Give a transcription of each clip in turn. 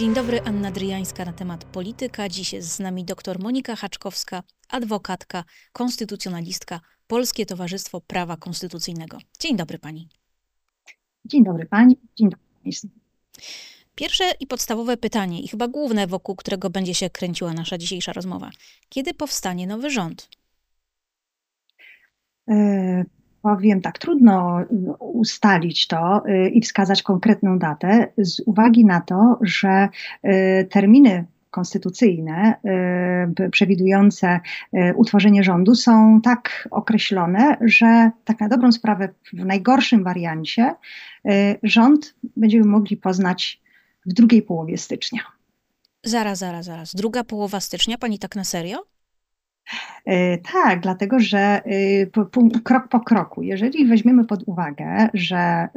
Dzień dobry, Anna Dryjańska na temat polityka. Dziś jest z nami dr Monika Haczkowska, adwokatka, konstytucjonalistka, Polskie Towarzystwo Prawa Konstytucyjnego. Dzień dobry pani. Dzień dobry pani, dzień dobry państwu. Pierwsze i podstawowe pytanie, i chyba główne, wokół którego będzie się kręciła nasza dzisiejsza rozmowa. Kiedy powstanie nowy rząd? Powiem tak, trudno ustalić to y, i wskazać konkretną datę z uwagi na to, że y, terminy konstytucyjne y, przewidujące utworzenie rządu są tak określone, że tak na dobrą sprawę w najgorszym wariancie rząd będziemy mogli poznać w drugiej połowie stycznia. Zaraz, zaraz, zaraz. Druga połowa stycznia, pani tak na serio? E, tak, dlatego że y, krok po kroku, jeżeli weźmiemy pod uwagę, że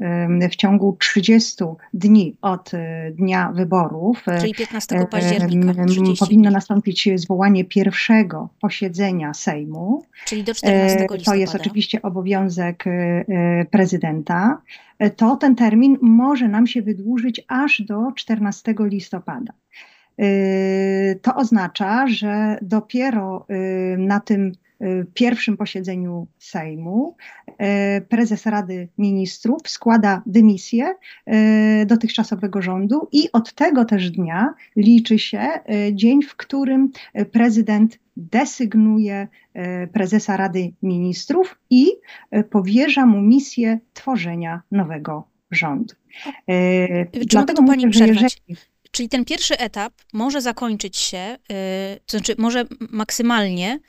w ciągu 30 dni od y, dnia wyborów, czyli 15 października, powinno nastąpić zwołanie pierwszego posiedzenia Sejmu. Czyli do 14 listopada. To jest oczywiście obowiązek prezydenta. To ten termin może nam się wydłużyć aż do 14 listopada. Y, to oznacza, że dopiero y, na tym y, pierwszym posiedzeniu Sejmu prezes Rady Ministrów składa dymisję dotychczasowego rządu i od tego też dnia liczy się dzień, w którym prezydent desygnuje prezesa Rady Ministrów i powierza mu misję tworzenia nowego rządu. Czy Dlatego mogę pani przerwać? Jeżeli, Czyli ten pierwszy etap może zakończyć się, yy, to znaczy może maksymalnie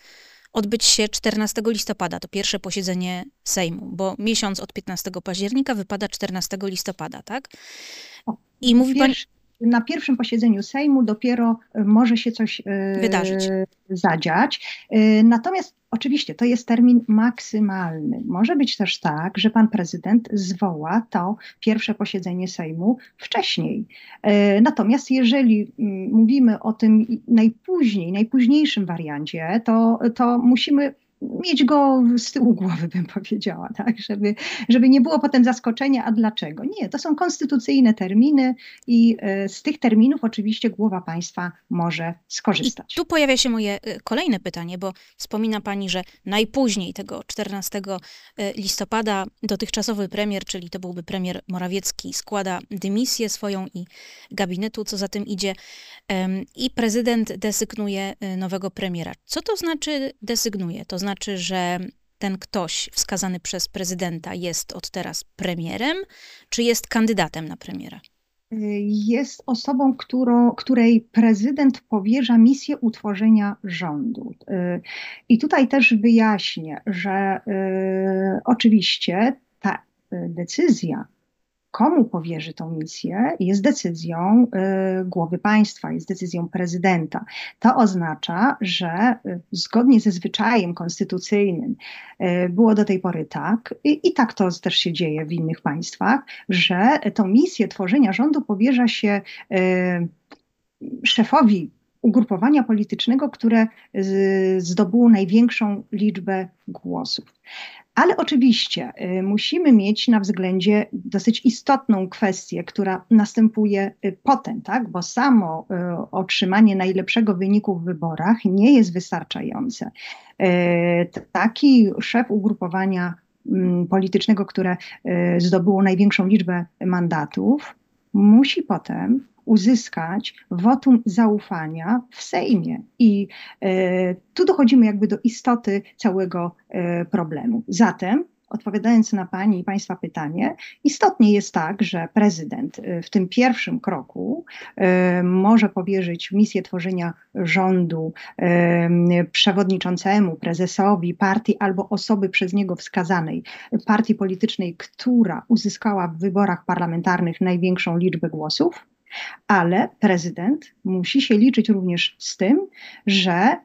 odbyć się 14 listopada, to pierwsze posiedzenie Sejmu, bo miesiąc od 15 października wypada 14 listopada, tak? I mówi pan na pierwszym posiedzeniu Sejmu dopiero e, może się coś e, wydarzyć, zadziać. Natomiast oczywiście to jest termin maksymalny. Może być też tak, że pan prezydent zwoła to pierwsze posiedzenie Sejmu wcześniej. Natomiast jeżeli mm, mówimy o tym najpóźniej, najpóźniejszym wariancie, to, to musimy mieć go z tyłu głowy, bym powiedziała, tak, żeby, żeby nie było potem zaskoczenia, a dlaczego? Nie, to są konstytucyjne terminy i e, z tych terminów oczywiście głowa państwa może skorzystać. I tu pojawia się moje e, kolejne pytanie, bo wspomina pani, że najpóźniej tego 14 e, listopada dotychczasowy premier, czyli to byłby premier Morawiecki, składa dymisję swoją i gabinetu, co za tym idzie, i prezydent desygnuje nowego premiera. Co to znaczy desygnuje? To znaczy znaczy, że ten ktoś wskazany przez prezydenta jest od teraz premierem, czy jest kandydatem na premiera? Jest osobą, którą, której prezydent powierza misję utworzenia rządu. I tutaj też wyjaśnię, że y, oczywiście ta decyzja komu powierzy tą misję, jest decyzją y, głowy państwa, jest decyzją prezydenta. To oznacza, że y, zgodnie ze zwyczajem konstytucyjnym y, było do tej pory tak, i, i tak to też się dzieje w innych państwach, że tą misję tworzenia rządu powierza się szefowi ugrupowania politycznego, które zdobyło największą liczbę głosów. Ale oczywiście y, musimy mieć na względzie dosyć istotną kwestię, która następuje y, potem, tak? bo samo y, otrzymanie najlepszego wyniku w wyborach nie jest wystarczające. Taki szef ugrupowania mm, politycznego, które zdobyło największą liczbę mandatów, musi potem uzyskać wotum zaufania w Sejmie. I e, tu dochodzimy jakby do istoty całego e, problemu. Zatem odpowiadając na Pani i Państwa pytanie, istotnie jest tak, że prezydent e, w tym pierwszym kroku może powierzyć misję tworzenia rządu przewodniczącemu, prezesowi partii albo osoby przez niego wskazanej, partii politycznej, która uzyskała w wyborach parlamentarnych największą liczbę głosów ale prezydent musi się liczyć również z tym, że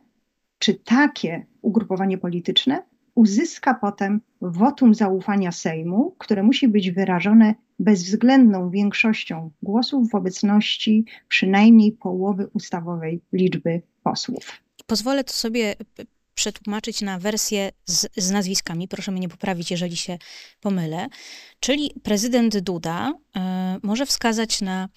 czy takie ugrupowanie polityczne uzyska potem wotum zaufania Sejmu, które musi być wyrażone bezwzględną większością głosów w obecności przynajmniej połowy ustawowej liczby posłów. Pozwolę to sobie przetłumaczyć na wersję z, z, nazwiskami. Proszę mnie nie poprawić, jeżeli się pomylę. Czyli prezydent Duda y, może wskazać na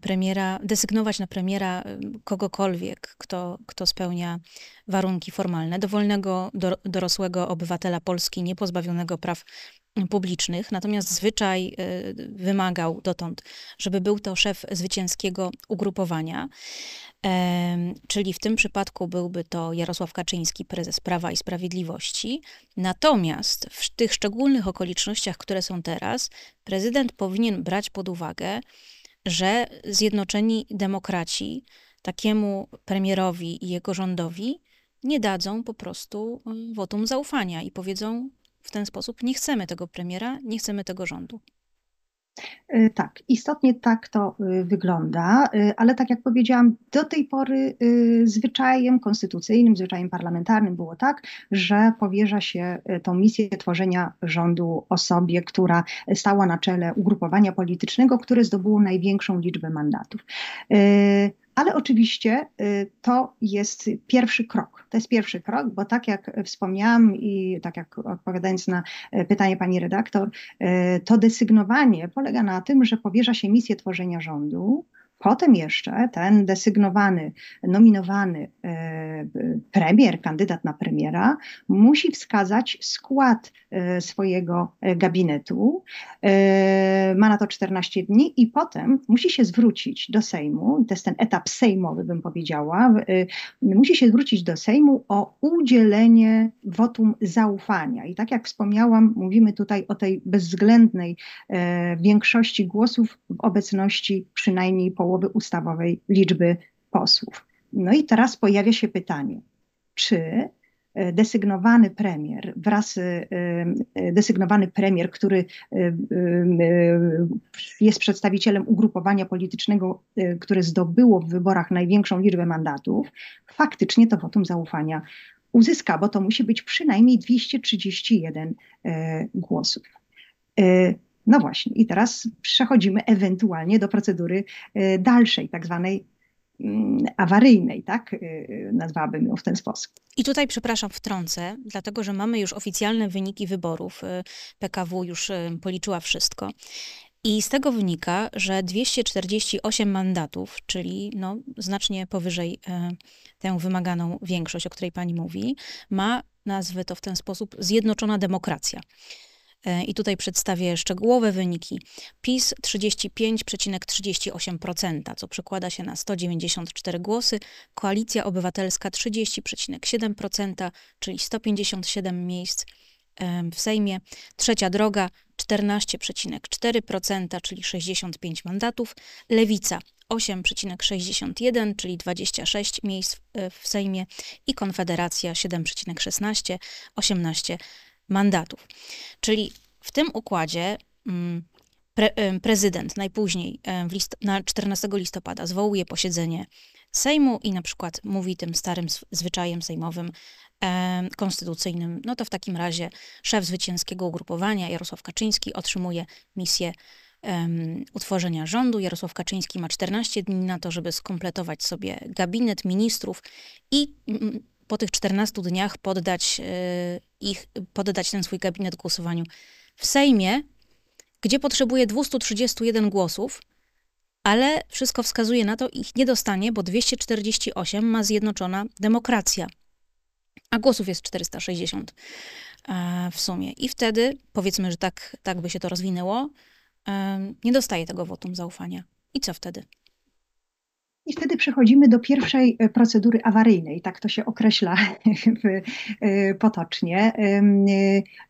premiera, desygnować na premiera kogokolwiek, kto, kto spełnia warunki formalne, dowolnego, do, dorosłego obywatela Polski niepozbawionego praw publicznych. Natomiast zwyczaj wymagał dotąd, żeby był to szef zwycięskiego ugrupowania, czyli w tym przypadku byłby to Jarosław Kaczyński, prezes Prawa i Sprawiedliwości. Natomiast w tych szczególnych okolicznościach, które są teraz, prezydent powinien brać pod uwagę, że zjednoczeni demokraci takiemu premierowi i jego rządowi nie dadzą po prostu y, wotum zaufania i powiedzą w ten sposób: nie chcemy tego premiera, nie chcemy tego rządu. Y, tak, istotnie tak to y, wygląda, ale tak jak powiedziałam, do tej pory zwyczajem konstytucyjnym, zwyczajem parlamentarnym było tak, że powierza się tą misję tworzenia rządu osobie, która stała na czele ugrupowania politycznego, które zdobyło największą liczbę mandatów. Ale oczywiście y, to jest pierwszy krok. To jest pierwszy krok, bo tak jak wspomniałam i tak jak odpowiadając na y, pytanie pani redaktor, y, to desygnowanie polega na tym, że powierza się misję tworzenia rządu, Potem jeszcze ten desygnowany, nominowany e, premier, kandydat na premiera, musi wskazać skład e, swojego e, gabinetu. Ma na to 14 dni i potem musi się zwrócić do Sejmu, to jest ten etap sejmowy, bym powiedziała, musi się zwrócić do Sejmu o udzielenie wotum zaufania. I tak jak wspomniałam, mówimy tutaj o tej bezwzględnej większości głosów w obecności przynajmniej połowy połowy ustawowej liczby posłów. No i teraz pojawia się pytanie, czy e, desygnowany premier wraz e, e, desygnowany premier, który jest przedstawicielem ugrupowania politycznego, które zdobyło w wyborach największą liczbę mandatów, faktycznie to wotum zaufania uzyska, bo to musi być przynajmniej 231 głosów. No właśnie, i teraz przechodzimy ewentualnie do procedury y, dalszej, tak zwanej mm, awaryjnej, tak? Y, nazwałabym ją w ten sposób. I tutaj, przepraszam, wtrącę, dlatego że mamy już oficjalne wyniki wyborów. Y, PKW już policzyła wszystko. I z tego wynika, że 248 mandatów, czyli no, znacznie powyżej tę wymaganą większość, o której pani mówi, ma, nazwę to w ten sposób, zjednoczona demokracja. E, I tutaj przedstawię szczegółowe wyniki. PiS 35,38%, co przekłada się na 194 głosy. Koalicja Obywatelska 30,7%, czyli 157 miejsc w Sejmie. Trzecia droga 14,4%, czyli 65 mandatów. Lewica 8,61, czyli 26 miejsc w Sejmie. I Konfederacja 7,16, 18 mandatów. Czyli w tym układzie mm, pre, prezydent najpóźniej list, na 14 listopada zwołuje posiedzenie Sejmu i na przykład mówi tym starym zwyczajem sejmowym konstytucyjnym, no to w takim razie szef zwycięskiego ugrupowania Jarosław Kaczyński otrzymuje misję utworzenia rządu. Jarosław Kaczyński ma 14 dni na to, żeby skompletować sobie gabinet ministrów i po tych 14 dniach poddać e, ich, poddać ten swój gabinet głosowaniu w Sejmie, gdzie potrzebuje 231 głosów, ale wszystko wskazuje na to, ich nie dostanie, bo 248 ma zjednoczona demokracja, a głosów jest 460 e, w sumie. I wtedy, powiedzmy, że tak, tak by się to rozwinęło, e, nie dostaje tego wotum zaufania. I co wtedy? I wtedy przechodzimy do pierwszej e, procedury awaryjnej, tak to się określa e, potocznie.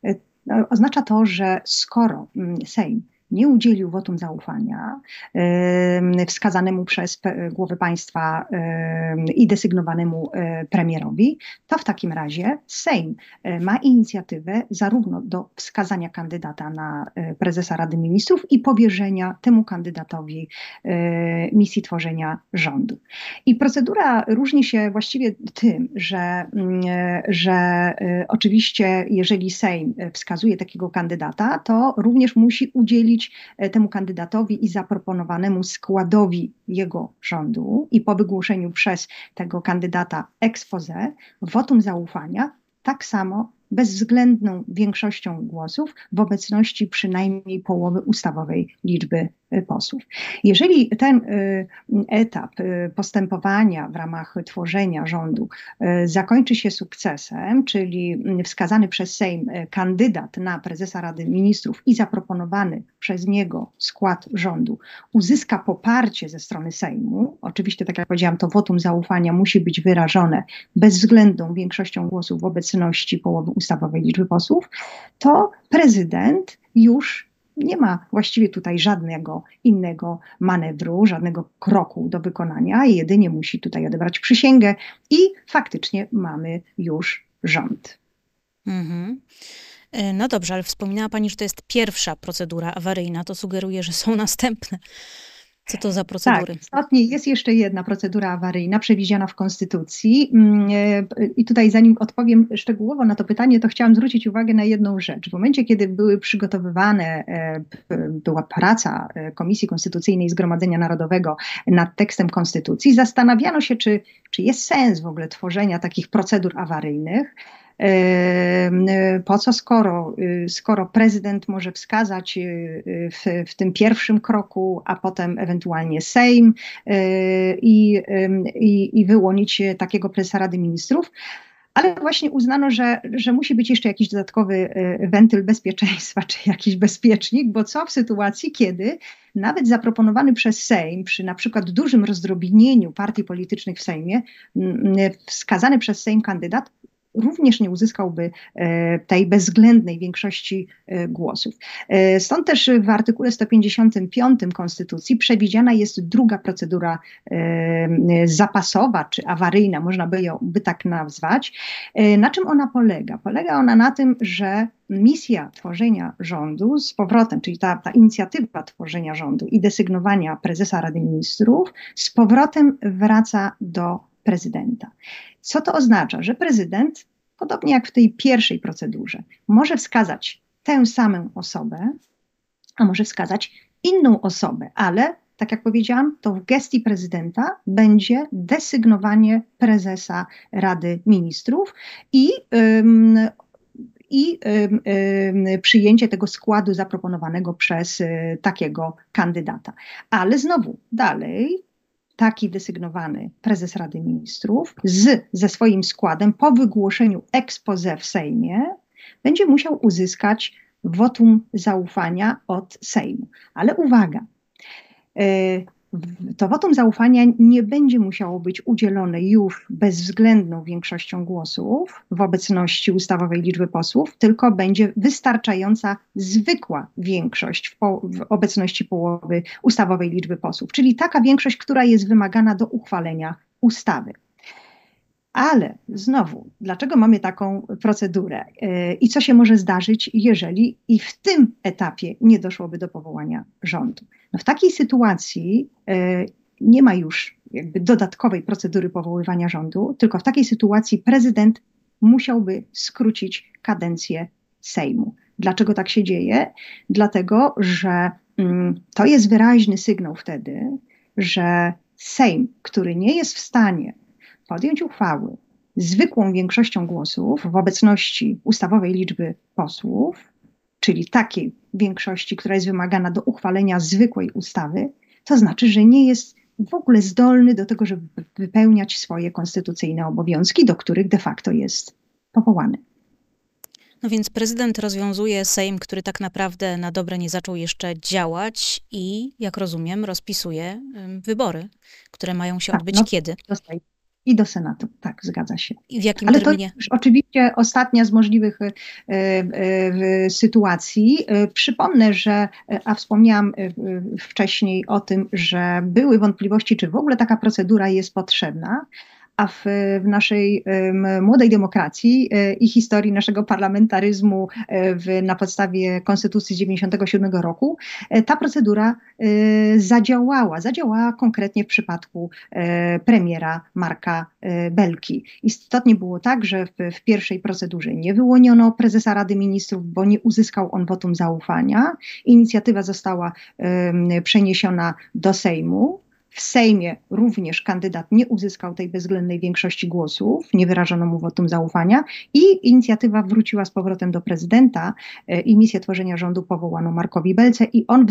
E, oznacza to, że skoro mm, Sejm nie udzielił wotum zaufania wskazanemu przez głowę państwa i desygnowanemu e, premierowi, to w takim razie Sejm e, ma inicjatywę zarówno do wskazania kandydata na e, prezesa Rady Ministrów i powierzenia temu kandydatowi misji tworzenia rządu. I procedura różni się właściwie tym, że, mm, że oczywiście jeżeli Sejm wskazuje takiego kandydata, to również musi udzielić E, temu kandydatowi i zaproponowanemu składowi jego rządu i po wygłoszeniu przez tego kandydata expose wotum zaufania, tak samo bezwzględną większością głosów w obecności przynajmniej połowy ustawowej liczby posłów. Jeżeli ten etap postępowania w ramach tworzenia rządu zakończy się sukcesem, czyli wskazany przez Sejm kandydat na prezesa Rady Ministrów i zaproponowany przez niego skład rządu uzyska poparcie ze strony Sejmu, oczywiście, tak jak powiedziałam, to wotum zaufania musi być wyrażone bezwzględną większością głosów w obecności połowy ustawowej liczby posłów, to prezydent już nie ma właściwie tutaj żadnego innego manewru, żadnego kroku do wykonania, jedynie musi tutaj odebrać przysięgę i faktycznie mamy już rząd. Mhm. E, no dobrze, ale wspominała Pani, że to jest pierwsza procedura awaryjna. To sugeruje, że są następne. Co to za procedury? Tak, ostatniej jest jeszcze jedna procedura awaryjna przewidziana w Konstytucji. Mm, e, I tutaj, zanim odpowiem szczegółowo na to pytanie, to chciałam zwrócić uwagę na jedną rzecz. W momencie, kiedy były przygotowywane, e, była praca Komisji Konstytucyjnej Zgromadzenia Narodowego nad tekstem Konstytucji, zastanawiano się, czy, czy jest sens w ogóle tworzenia takich procedur awaryjnych. Po co, skoro, y, skoro prezydent może wskazać y, w, w tym pierwszym kroku, a potem ewentualnie Sejm y, i, i, i wyłonić takiego prezesa Rady Ministrów? ale właśnie uznano, że, że musi być jeszcze jakiś dodatkowy wentyl bezpieczeństwa, czy jakiś bezpiecznik, bo co w sytuacji, kiedy nawet zaproponowany przez Sejm, przy na przykład dużym rozdrobnieniu partii politycznych w Sejmie, wskazany przez Sejm kandydat również nie uzyskałby e, tej bezwzględnej większości e, głosów. E, stąd też w artykule 155 Konstytucji przewidziana jest druga procedura zapasowa czy awaryjna, można by ją by tak nazwać. Na czym ona polega? Polega ona na tym, że misja tworzenia rządu z powrotem, czyli ta, ta inicjatywa tworzenia rządu i desygnowania prezesa Rady Ministrów z powrotem wraca do prezydenta. Co to oznacza? Że prezydent, podobnie jak w tej pierwszej procedurze, może wskazać tę samą osobę, a może wskazać inną osobę, ale tak jak powiedziałam, to w gestii prezydenta będzie desygnowanie prezesa Rady Ministrów i, ym, i ym, ym, przyjęcie tego składu zaproponowanego przez y, takiego kandydata. Ale znowu dalej taki desygnowany prezes Rady Ministrów z, ze swoim składem po wygłoszeniu expose w Sejmie będzie musiał uzyskać wotum zaufania od Sejmu. Ale uwaga, y, to wotum zaufania nie będzie musiało być udzielone już bezwzględną większością głosów w obecności ustawowej liczby posłów, tylko będzie wystarczająca zwykła większość w, po, w obecności połowy ustawowej liczby posłów, czyli taka większość, która jest wymagana do uchwalenia ustawy. Ale znowu, dlaczego mamy taką procedurę yy, i co się może zdarzyć, jeżeli i w tym etapie nie doszłoby do powołania rządu? No w takiej sytuacji yy, nie ma już jakby dodatkowej procedury powoływania rządu, tylko w takiej sytuacji prezydent musiałby skrócić kadencję Sejmu. Dlaczego tak się dzieje? Dlatego, że mm, to jest wyraźny sygnał wtedy, że Sejm, który nie jest w stanie podjąć uchwały zwykłą większością głosów w obecności ustawowej liczby posłów, czyli takiej większości, która jest wymagana do uchwalenia zwykłej ustawy, to znaczy, że nie jest w ogóle zdolny do tego, żeby wypełniać swoje konstytucyjne obowiązki, do których de facto jest powołany. No więc prezydent rozwiązuje Sejm, który tak naprawdę na dobre nie zaczął jeszcze działać i, jak rozumiem, rozpisuje wybory, które mają się tak, odbyć no, kiedy? Dostaje i do Senatu, tak, zgadza się. I w jakim Ale terminie? to już oczywiście ostatnia z możliwych y, y, sytuacji. Y, przypomnę, że, a wspomniałam wcześniej o tym, że były wątpliwości, czy w ogóle taka procedura jest potrzebna a w, w naszej młodej demokracji e, i historii naszego parlamentaryzmu e, w, na podstawie Konstytucji 97 roku e, ta procedura zadziałała. Zadziałała konkretnie w przypadku premiera Marka Belki. Istotnie było tak, że w, w pierwszej procedurze nie wyłoniono prezesa Rady Ministrów, bo nie uzyskał on wotum zaufania. Inicjatywa została przeniesiona do Sejmu W Sejmie również kandydat nie uzyskał tej bezwzględnej większości głosów, nie wyrażono mu wotum zaufania i inicjatywa wróciła z powrotem do prezydenta e, i misję tworzenia rządu powołano Markowi Belce i on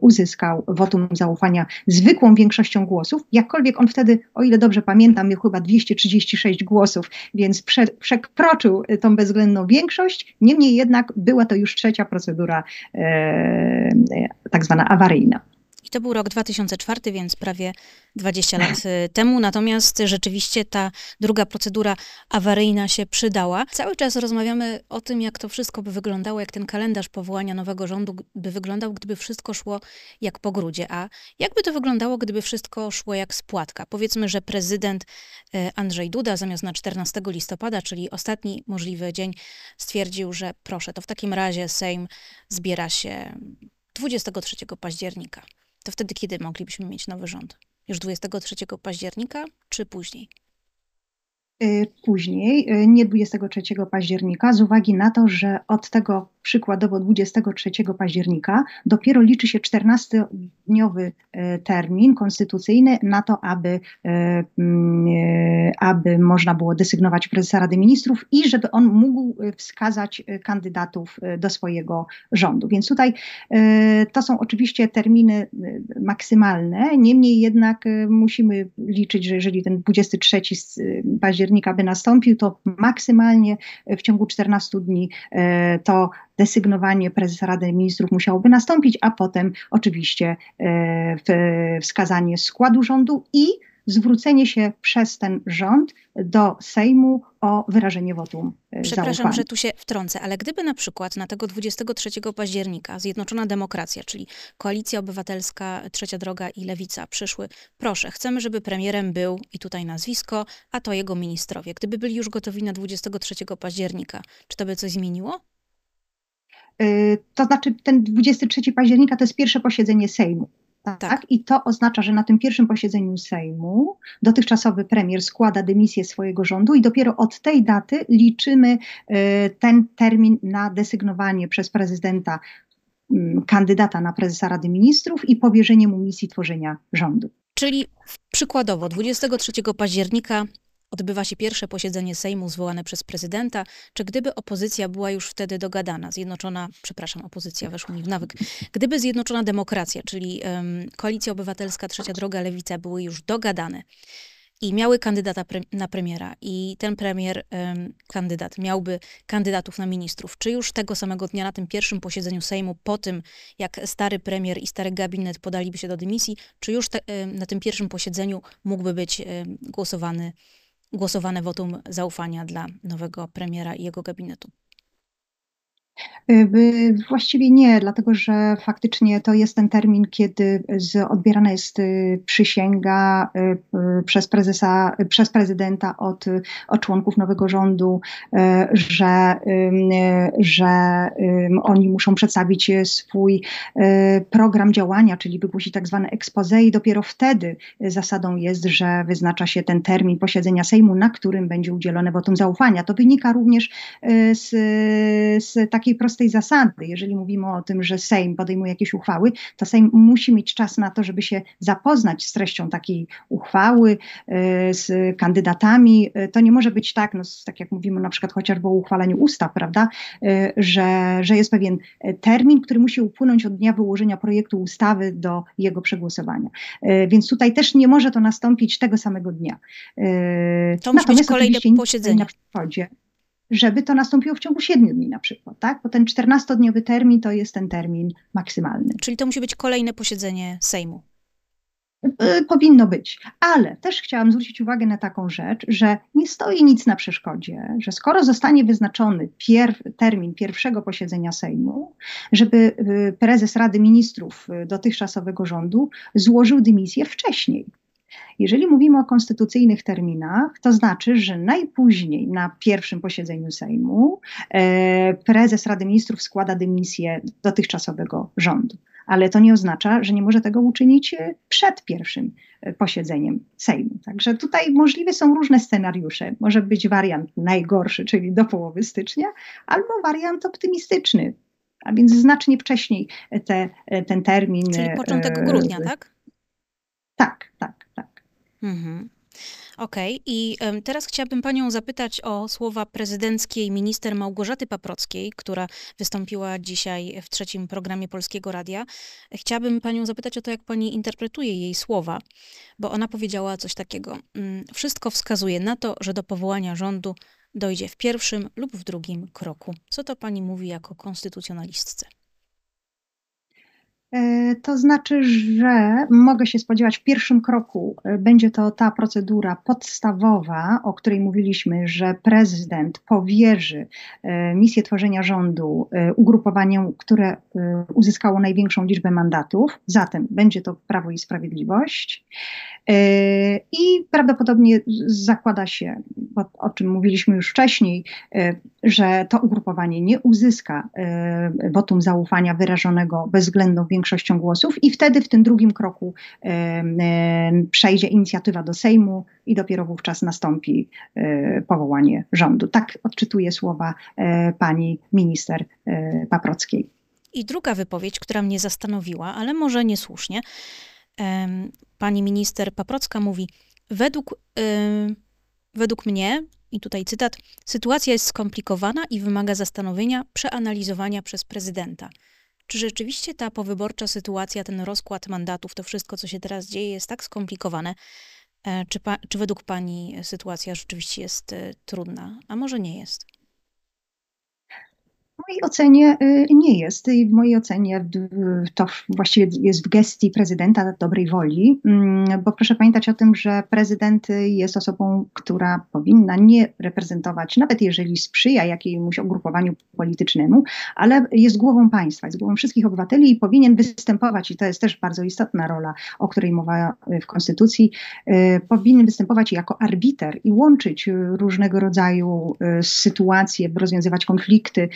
uzyskał wotum zaufania zwykłą większością głosów, jakkolwiek on wtedy, o ile dobrze pamiętam, miał chyba 236 głosów, więc prze, przekroczył tą bezwzględną większość, niemniej jednak była to już trzecia procedura e, e tak zwana awaryjna. To był rok 2004, więc prawie 20 lat y, temu. Natomiast rzeczywiście ta druga procedura awaryjna się przydała. Cały czas rozmawiamy o tym, jak to wszystko by wyglądało, jak ten kalendarz powołania nowego rządu by wyglądał, gdyby wszystko szło jak po grudzie. A jakby to wyglądało, gdyby wszystko szło jak spłatka? Powiedzmy, że prezydent y, Andrzej Duda zamiast na 14 listopada, czyli ostatni możliwy dzień, stwierdził, że proszę, to w takim razie Sejm zbiera się 23 października to wtedy kiedy moglibyśmy mieć nowy rząd? Już 23 października czy później? Y, później, y, nie 23 października, z uwagi na to, że od tego przykładowo 23 października dopiero liczy się 14-dniowy y, termin konstytucyjny na to, aby, mm, aby można było desygnować prezesa Rady Ministrów i żeby on mógł wskazać kandydatów do swojego rządu. Więc tutaj to są oczywiście terminy maksymalne, niemniej jednak musimy liczyć, że jeżeli ten 23 października października by nastąpił, to maksymalnie w ciągu 14 dni e, to desygnowanie prezesa Rady Ministrów musiałoby nastąpić, a potem oczywiście e, wskazanie składu rządu i zwrócenie się przez ten rząd do Sejmu o wyrażenie wotum e, Przepraszam, zaufania. że tu się wtrącę, ale gdyby na przykład na tego 23 października Zjednoczona Demokracja, czyli Koalicja Obywatelska, Trzecia Droga i Lewica przyszły, proszę, chcemy, żeby premierem był, i tutaj nazwisko, a to jego ministrowie. Gdyby byli już gotowi na 23 października, czy to by coś zmieniło? Yy, to znaczy ten 23 października to jest pierwsze posiedzenie Sejmu. Tak? tak? I to oznacza, że na tym pierwszym posiedzeniu Sejmu dotychczasowy premier składa dymisję swojego rządu i dopiero od tej daty liczymy y, ten termin na desygnowanie przez prezydenta y, kandydata na prezesa Rady Ministrów i powierzenie mu misji tworzenia rządu. Czyli przykładowo 23 października odbywa się pierwsze posiedzenie Sejmu zwołane przez prezydenta, czy gdyby opozycja była już wtedy dogadana, zjednoczona, przepraszam, opozycja weszła mi w nawyk, gdyby zjednoczona demokracja, czyli um, Koalicja Obywatelska, Trzecia Droga, Lewica były już dogadane i miały kandydata pre na premiera i ten premier, um, kandydat, miałby kandydatów na ministrów, czy już tego samego dnia na tym pierwszym posiedzeniu Sejmu, po tym jak stary premier i stary gabinet podaliby się do dymisji, czy już te, um, na tym pierwszym posiedzeniu mógłby być głosowany głosowane wotum zaufania dla nowego premiera i jego gabinetu? Y, właściwie nie, dlatego że faktycznie to jest ten termin, kiedy odbierana jest y, przysięga y, przez prezesa, przez prezydenta od, od członków nowego rządu, że, że oni muszą przedstawić swój program działania, czyli wygłosić tak zwane expose i dopiero wtedy zasadą jest, że wyznacza się ten termin posiedzenia Sejmu, na którym będzie udzielone wotum zaufania. To wynika również z, z takiej prostej prostej zasady. Jeżeli mówimy o tym, że Sejm podejmuje jakieś uchwały, to Sejm musi mieć czas na to, żeby się zapoznać z treścią takiej uchwały, e, z kandydatami. E, to nie może być tak, no, tak jak mówimy na przykład chociażby o uchwaleniu ustaw, prawda, e, że, że jest pewien termin, który musi upłynąć od dnia wyłożenia projektu ustawy do jego przegłosowania. Więc tutaj też nie może to nastąpić tego samego dnia. To musi być kolejne posiedzenie. Na przykładzie, żeby to nastąpiło w ciągu 7 dni na przykład, tak? Bo ten 14-dniowy termin to jest ten termin maksymalny. Czyli to musi być kolejne posiedzenie Sejmu. Y, powinno być. Ale też chciałam zwrócić uwagę na taką rzecz, że nie stoi nic na przeszkodzie, że skoro zostanie wyznaczony pierw, termin pierwszego posiedzenia Sejmu, żeby y, prezes Rady Ministrów y, dotychczasowego rządu złożył dymisję wcześniej. Jeżeli mówimy o konstytucyjnych terminach, to znaczy, że najpóźniej na pierwszym posiedzeniu Sejmu e, prezes Rady Ministrów składa dymisję dotychczasowego rządu. Ale to nie oznacza, że nie może tego uczynić e, przed pierwszym e, posiedzeniem Sejmu. Także tutaj możliwe są różne scenariusze. Może być wariant najgorszy, czyli do połowy stycznia, albo wariant optymistyczny, a więc znacznie wcześniej te, ten termin. Czyli początek grudnia, tak? Tak, tak, tak. Mhm. Okej, i teraz chciałabym panią zapytać o słowa prezydenckiej minister Małgorzaty Paprockiej, która wystąpiła dzisiaj w trzecim programie Polskiego Radia. Chciałabym panią zapytać o to, jak pani interpretuje jej słowa, bo ona powiedziała coś takiego. mm, Wszystko wskazuje na to, że do powołania rządu dojdzie w pierwszym lub w drugim kroku. Co to pani mówi jako konstytucjonalistce? E, To znaczy, że mogę się spodziewać, w pierwszym kroku e, będzie to ta procedura podstawowa, o której mówiliśmy, że prezydent powierzy e, misję tworzenia rządu ugrupowaniom, które uzyskało największą liczbę mandatów. Zatem będzie to Prawo i Sprawiedliwość. E, I prawdopodobnie zakłada się, o, czym mówiliśmy już wcześniej, e, że to ugrupowanie nie uzyska e, wotum zaufania wyrażonego bezwzględną większością głosów i wtedy w tym drugim kroku przejdzie inicjatywa do Sejmu i dopiero wówczas nastąpi powołanie rządu. Tak odczytuję słowa pani minister Paprockiej. I druga wypowiedź, która mnie zastanowiła, ale może niesłusznie. Pani minister Paprocka mówi: według, według mnie, i tutaj cytat, sytuacja jest skomplikowana i wymaga zastanowienia, przeanalizowania przez prezydenta. Czy rzeczywiście ta powyborcza sytuacja, ten rozkład mandatów, to wszystko, co się teraz dzieje, jest tak skomplikowane? E, Czy, pa, czy według Pani sytuacja rzeczywiście jest e, trudna? A może nie jest? W mojej ocenie y, nie jest. I w mojej ocenie d- to właściwie jest w gestii prezydenta dobrej woli, mm, bo proszę pamiętać o tym, że prezydent jest osobą, która powinna nie reprezentować, nawet jeżeli sprzyja jakiemuś ugrupowaniu politycznemu, ale jest głową państwa, jest głową wszystkich obywateli i powinien występować, i to jest też bardzo istotna rola, o której mowa w Konstytucji, y, powinien występować jako arbiter i łączyć y, różnego rodzaju y, sytuacje, rozwiązywać konflikty,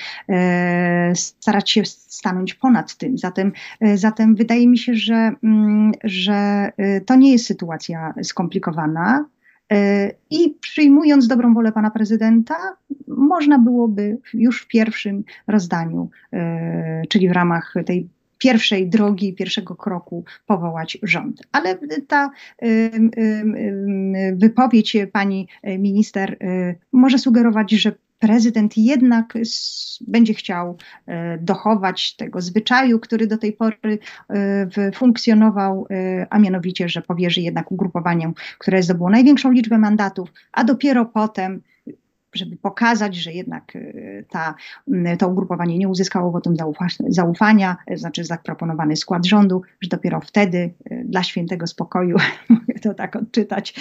starać się stanąć ponad tym. Zatem, e, zatem wydaje mi się, że, mm, że e, to nie jest sytuacja skomplikowana. E, I przyjmując dobrą wolę pana prezydenta, można byłoby już w pierwszym rozdaniu, e, czyli w ramach tej pierwszej drogi, pierwszego kroku powołać rząd. Ale ta wypowiedź pani minister może sugerować, że prezydent jednak będzie chciał e, dochować tego zwyczaju, który do tej pory e, funkcjonował, e, a mianowicie, że powierzy jednak ugrupowaniom, które zdobyło największą liczbę mandatów, a dopiero potem żeby pokazać, że jednak ta, to ugrupowanie nie uzyskało wotum zaufa- zaufania, znaczy zaproponowany skład rządu, że dopiero wtedy dla świętego spokoju, to tak odczytać,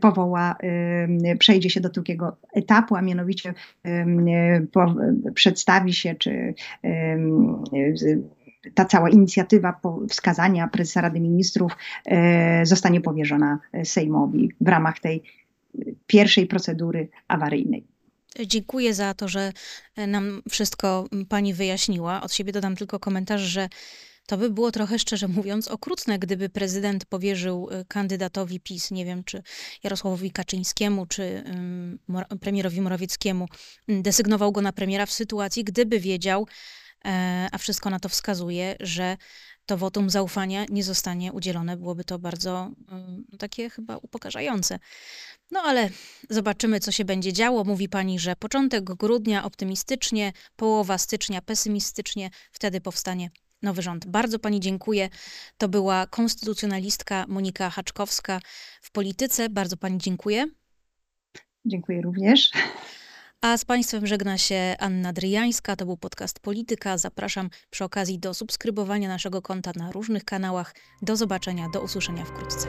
powoła, przejdzie się do drugiego etapu, a mianowicie przedstawi się, czy ta cała inicjatywa wskazania prezesa Rady Ministrów e, zostanie powierzona Sejmowi w ramach tej pierwszej procedury awaryjnej. Dziękuję za to, że e, nam wszystko pani wyjaśniła. Od siebie dodam tylko komentarz, że to by było trochę, szczerze mówiąc, okrutne, gdyby prezydent powierzył e, kandydatowi PiS, nie wiem, czy Jarosławowi Kaczyńskiemu, czy premierowi Morawieckiemu, m, desygnował go na premiera w sytuacji, gdyby wiedział, e, a wszystko na to wskazuje, że to wotum zaufania nie zostanie udzielone. Byłoby to bardzo ym, takie chyba upokarzające. No ale zobaczymy, co się będzie działo. Mówi pani, że początek grudnia optymistycznie, połowa stycznia pesymistycznie, wtedy powstanie nowy rząd. Bardzo pani dziękuję. To była konstytucjonalistka Monika Haczkowska w polityce. Bardzo pani dziękuję. Dziękuję również. A z Państwem żegna się Anna Dryjańska. To był podcast Polityka. Zapraszam przy okazji do subskrybowania naszego konta na różnych kanałach. Do zobaczenia, do usłyszenia wkrótce.